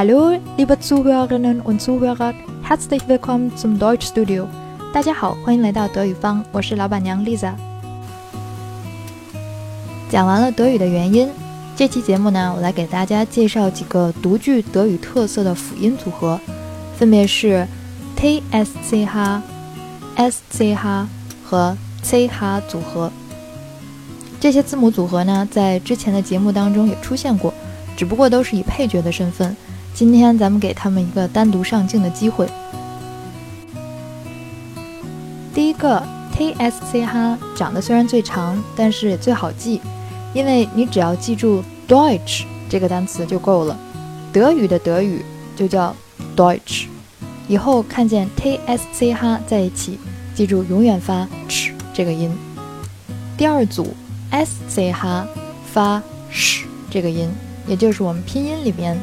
Hallo, liebe Zuhörerinnen und Zuhörer, herzlich willkommen zum Deutsch Studio。大家好，欢迎来到德语方，我是老板娘 Lisa。讲完了德语的元音，这期节目呢，我来给大家介绍几个独具德语特色的辅音组合，分别是 t s c h、s c h 和 c h 组合。这些字母组合呢，在之前的节目当中也出现过，只不过都是以配角的身份。今天咱们给他们一个单独上镜的机会。第一个 T S C H 长得虽然最长，但是也最好记，因为你只要记住 Deutsch 这个单词就够了。德语的德语就叫 Deutsch，以后看见 T S C H 在一起，记住永远发 ch 这个音。第二组 S C H 发 sh 这个音，也就是我们拼音里面。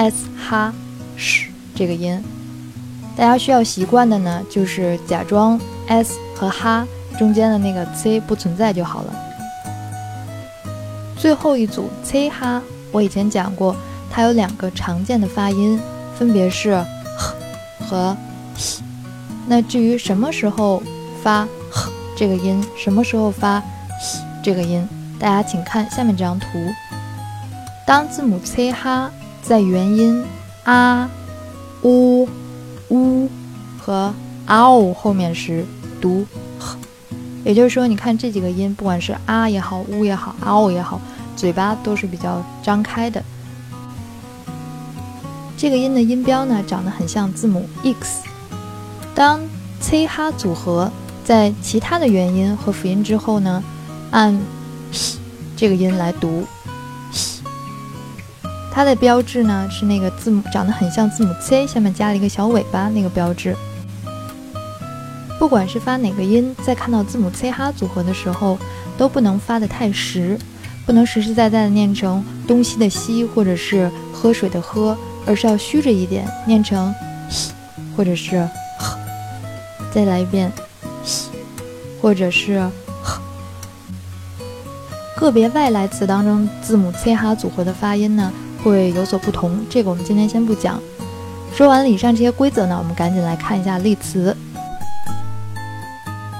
S 哈 sh 这个音，大家需要习惯的呢，就是假装 s 和哈中间的那个 c 不存在就好了。最后一组 c 哈，我以前讲过，它有两个常见的发音，分别是 h 和 h。那至于什么时候发 h 这个音，什么时候发 h 这个音，大家请看下面这张图。当字母 c 哈。在元音啊、呜、呜和 ao 后面时读也就是说，你看这几个音，不管是啊也好、呜也好、ao 也好，嘴巴都是比较张开的。这个音的音标呢，长得很像字母 x。当 c 哈组合在其他的元音和辅音之后呢，按这个音来读。它的标志呢是那个字母长得很像字母 c，下面加了一个小尾巴那个标志。不管是发哪个音，在看到字母 c 哈组合的时候，都不能发得太实，不能实实在在的念成东西的西或者是喝水的喝，而是要虚着一点，念成西或者是呵。再来一遍西或者是呵。个别外来词当中字母 c 哈组合的发音呢？会有所不同，这个我们今天先不讲。说完了以上这些规则呢，我们赶紧来看一下例词。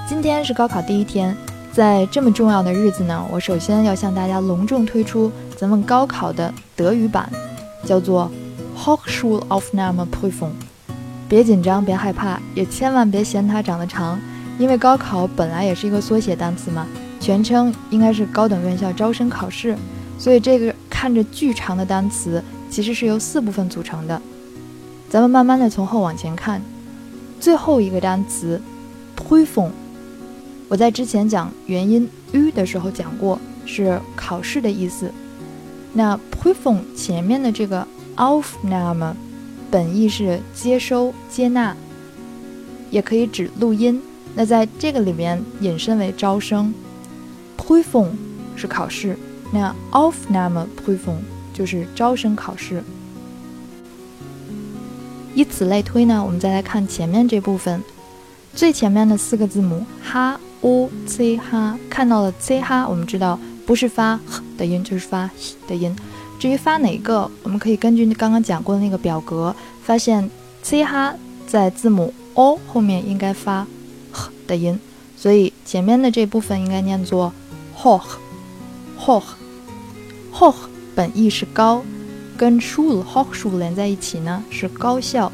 今天是高考第一天，在这么重要的日子呢，我首先要向大家隆重推出咱们高考的德语版，叫做 Hochschulaufnahmeprüfung。别紧张，别害怕，也千万别嫌它长得长，因为高考本来也是一个缩写单词嘛，全称应该是高等院校招生考试，所以这个。看着巨长的单词，其实是由四部分组成的。咱们慢慢的从后往前看，最后一个单词 “prüfung”，我在之前讲元音 “u” 的时候讲过，是考试的意思。那 “prüfung” 前面的这个 a u f n a m e 本意是接收、接纳，也可以指录音。那在这个里面引申为招生，“prüfung” 是考试。那 Aufnahmeprüfung 就是招生考试。以此类推呢，我们再来看前面这部分，最前面的四个字母 h、o、c、h，看到了 c、h，我们知道不是发 h 的音，就是发 h 的音。至于发哪个，我们可以根据刚刚讲过的那个表格，发现 c、h 在字母 o 后面应该发 h 的音，所以前面的这部分应该念作 hoch，hoch。本意是高，跟 Schule Hochschule 连在一起呢是高校、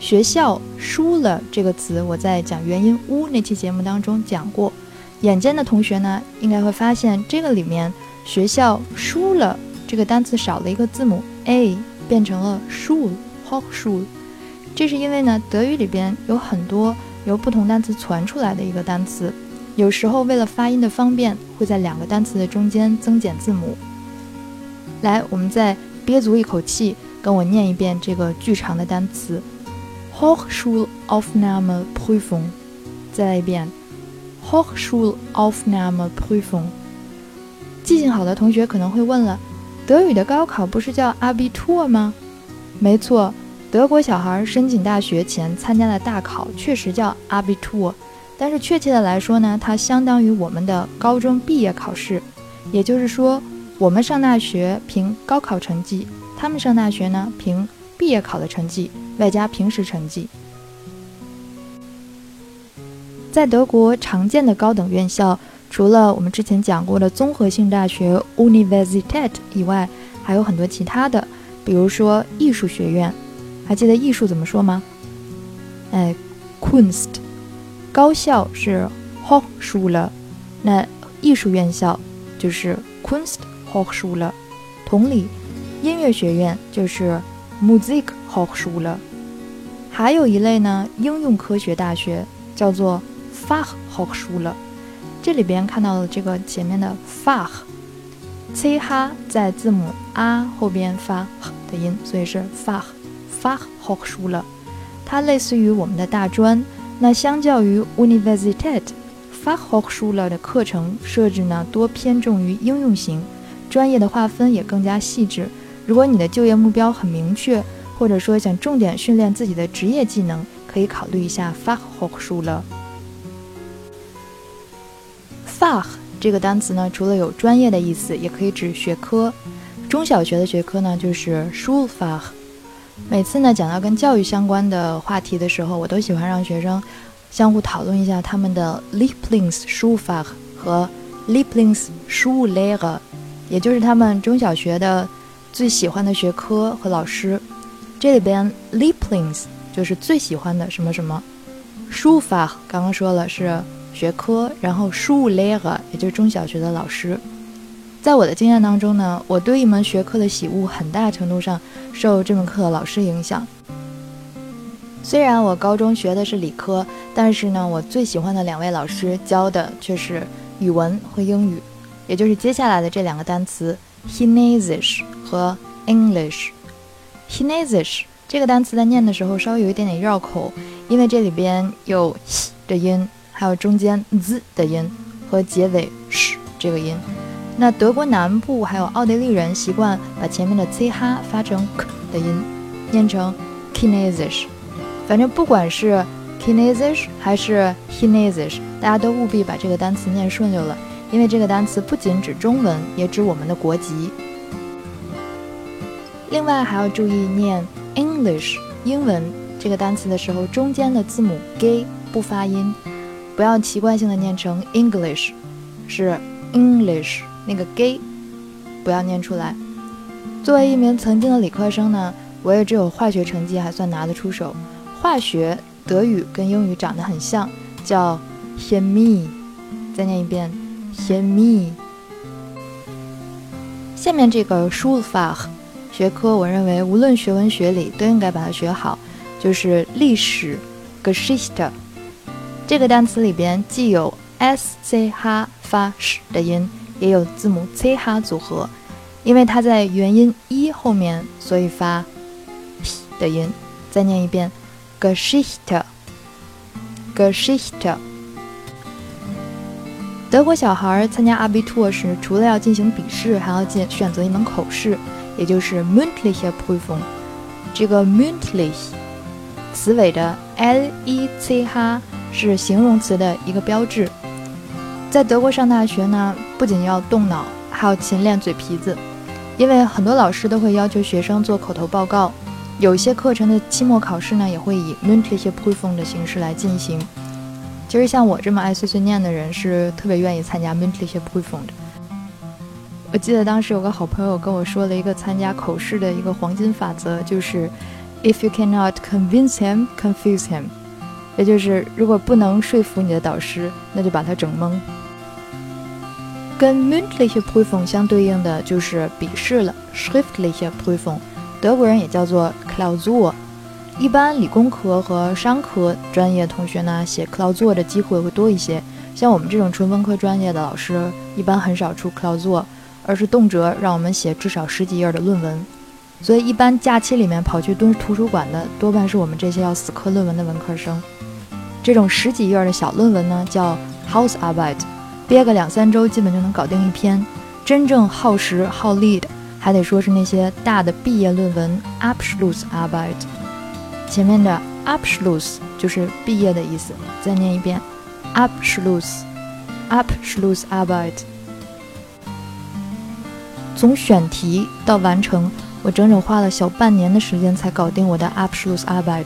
学校。Schule 这个词我在讲元音 u 那期节目当中讲过。眼尖的同学呢应该会发现这个里面学校 Schule 这个单词少了一个字母 a，变成了 Schule Hochschule。这是因为呢德语里边有很多由不同单词传出来的一个单词，有时候为了发音的方便，会在两个单词的中间增减字母。来，我们再憋足一口气，跟我念一遍这个巨长的单词：Hochschulaufnahmeprüfung。再来一遍：Hochschulaufnahmeprüfung。记性好的同学可能会问了，德语的高考不是叫 Abitur 吗？没错，德国小孩申请大学前参加的大考确实叫 Abitur，但是确切的来说呢，它相当于我们的高中毕业考试，也就是说。我们上大学凭高考成绩，他们上大学呢凭毕业考的成绩，外加平时成绩。在德国常见的高等院校，除了我们之前讲过的综合性大学 Universität 以外，还有很多其他的，比如说艺术学院。还记得艺术怎么说吗？哎，Kunst。高校是 Hochschule，那艺术院校就是 Kunsthochschule。同理，音乐学院就是 Musikhochschule。还有一类呢，应用科学大学叫做。Fachhochschule，这里边看到的这个前面的 FACH，CHA 在字母 a 后边发的音，所以是 Fach Fachhochschule。它类似于我们的大专。那相较于 Universität，Fachhochschule 的课程设置呢多偏重于应用型，专业的划分也更加细致。如果你的就业目标很明确，或者说想重点训练自己的职业技能，可以考虑一下 Fachhochschule。Fach 这个单词呢，除了有专业的意思，也可以指学科。中小学的学科呢，就是 Schulfach。每次呢讲到跟教育相关的话题的时候，我都喜欢让学生相互讨论一下他们的 Lieblingsschulfach 和 Lieblingsschullehrer，也就是他们中小学的最喜欢的学科和老师。这里边 Lieblings 就是最喜欢的什么什么，Schulfach 刚刚说了是。学科，然后 Schullehrer 也就是中小学的老师。在我的经验当中呢，我对一门学科的喜恶很大程度上受这门课的老师影响。虽然我高中学的是理科，但是呢，我最喜欢的两位老师教的却是语文和英语，也就是接下来的这两个单词 h i n e s i s h 和 English。h i n e s i s h 这个单词在念的时候稍微有一点点绕口，因为这里边有 h 的音。还有中间 z 的音和结尾 sh 这个音，那德国南部还有奥地利人习惯把前面的 ch 发成 k 的音，念成 kinezish。反正不管是 kinezish 还是 Chinesisch，大家都务必把这个单词念顺溜了，因为这个单词不仅指中文，也指我们的国籍。另外还要注意念 English 英文这个单词的时候，中间的字母 g 不发音。不要习惯性的念成 English，是 English 那个 gay 不要念出来。作为一名曾经的理科生呢，我也只有化学成绩还算拿得出手。化学德语跟英语长得很像，叫 h e m i。再念一遍 h e m i。下面这个 Schufa 学科，我认为无论学文学理都应该把它学好，就是历史 Geschichte。这个单词里边既有 s c h 发 sh 的音，也有字母 c h 组合。因为它在元音一后面，所以发 h 的音。再念一遍，Geschichte，Geschichte。德国小孩参加 Abitur 时，除了要进行笔试，还要进选择一门口试，也就是 Mündliche Prüfung。这个 Mündlich，词尾的 l e c h。是形容词的一个标志。在德国上大学呢，不仅要动脑，还要勤练嘴皮子，因为很多老师都会要求学生做口头报告。有些课程的期末考试呢，也会以 mündliche Prüfung 的形式来进行。其实像我这么爱碎碎念的人，是特别愿意参加 mündliche Prüfung 的。我记得当时有个好朋友跟我说了一个参加口试的一个黄金法则，就是 If you cannot convince him, confuse him。也就是，如果不能说服你的导师，那就把他整懵。跟 mündliche Prüfung 相对应的就是笔试了，schriftliche Prüfung，德国人也叫做 Klausur。一般理工科和商科专业同学呢，写 Klausur 的机会会多一些。像我们这种纯文科专业的老师，一般很少出 Klausur，而是动辄让我们写至少十几页的论文。所以，一般假期里面跑去蹲图书馆的，多半是我们这些要死磕论文的文科生。这种十几页的小论文呢，叫 Hausarbeit，憋个两三周，基本就能搞定一篇。真正耗时耗力的，还得说是那些大的毕业论文 Abschlussarbeit。前面的 Abschluss 就是毕业的意思，再念一遍 Abschluss，Abschlussarbeit。从选题到完成我整整花了小半年的时间才搞定我的 Abschlussarbeit。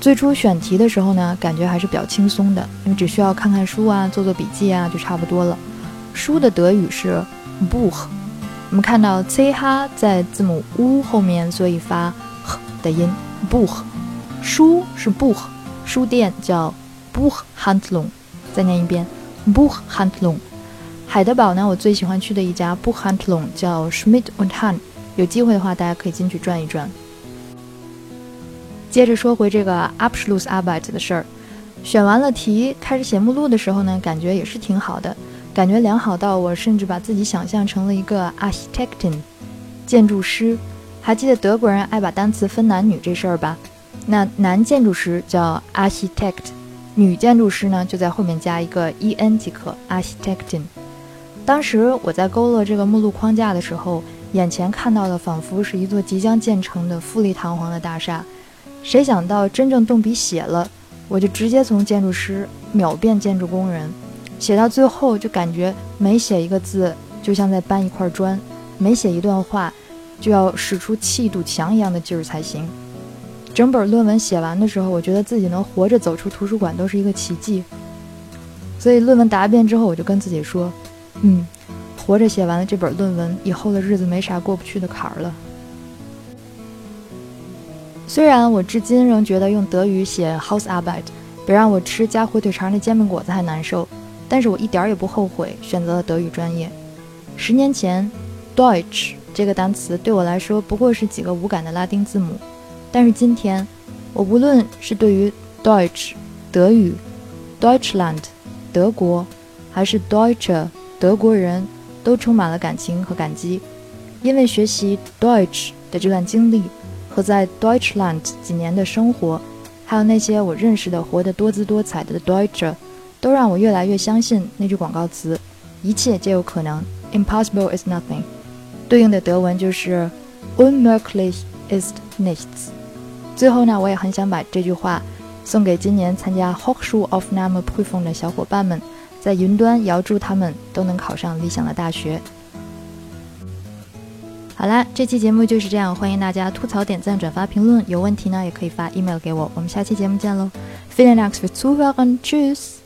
最初选题的时候呢，感觉还是比较轻松的，因为只需要看看书啊，做做笔记啊，就差不多了。书的德语是 Buch，我们看到 c h 在字母 u 后面，所以发 h 的音。Buch，书是 Buch，书店叫 Buchhandlung。再念一遍 Buchhandlung。海德堡呢，我最喜欢去的一家 Buchhandlung 叫 Schmidt und Hahn，有机会的话，大家可以进去转一转。接着说回这个 Abschlussarbeit 的事儿，选完了题，开始写目录的时候呢，感觉也是挺好的，感觉良好到我甚至把自己想象成了一个 Architektin，建筑师。还记得德国人爱把单词分男女这事儿吧？那男建筑师叫 Architect，女建筑师呢就在后面加一个 en 即可，Architektin。当时我在勾勒这个目录框架的时候，眼前看到的仿佛是一座即将建成的富丽堂皇的大厦。谁想到真正动笔写了，我就直接从建筑师秒变建筑工人。写到最后，就感觉每写一个字就像在搬一块砖，每写一段话就要使出气度墙一样的劲儿才行。整本论文写完的时候，我觉得自己能活着走出图书馆都是一个奇迹。所以论文答辩之后，我就跟自己说。嗯，活着写完了这本论文，以后的日子没啥过不去的坎儿了。虽然我至今仍觉得用德语写 Hausarbeit 比让我吃加火腿肠的煎饼果子还难受，但是我一点儿也不后悔选择了德语专业。十年前，Deutsch 这个单词对我来说不过是几个无感的拉丁字母，但是今天，我无论是对于 Deutsch 德语、Deutschland 德国，还是 Deutsche。德国人都充满了感情和感激，因为学习 Deutsch 的这段经历和在 Deutschland 几年的生活，还有那些我认识的活得多姿多彩的 Deutsche，都让我越来越相信那句广告词：一切皆有可能，Impossible is nothing。对应的德文就是 Unmöglich ist nichts。最后呢，我也很想把这句话送给今年参加 Hochschulaufnahme Prüfung 的小伙伴们。在云端，遥祝他们都能考上理想的大学。好啦，这期节目就是这样，欢迎大家吐槽、点赞、转发、评论，有问题呢也可以发 email 给我。我们下期节目见喽！Vielen Dank fürs Zuhören，Tschüss。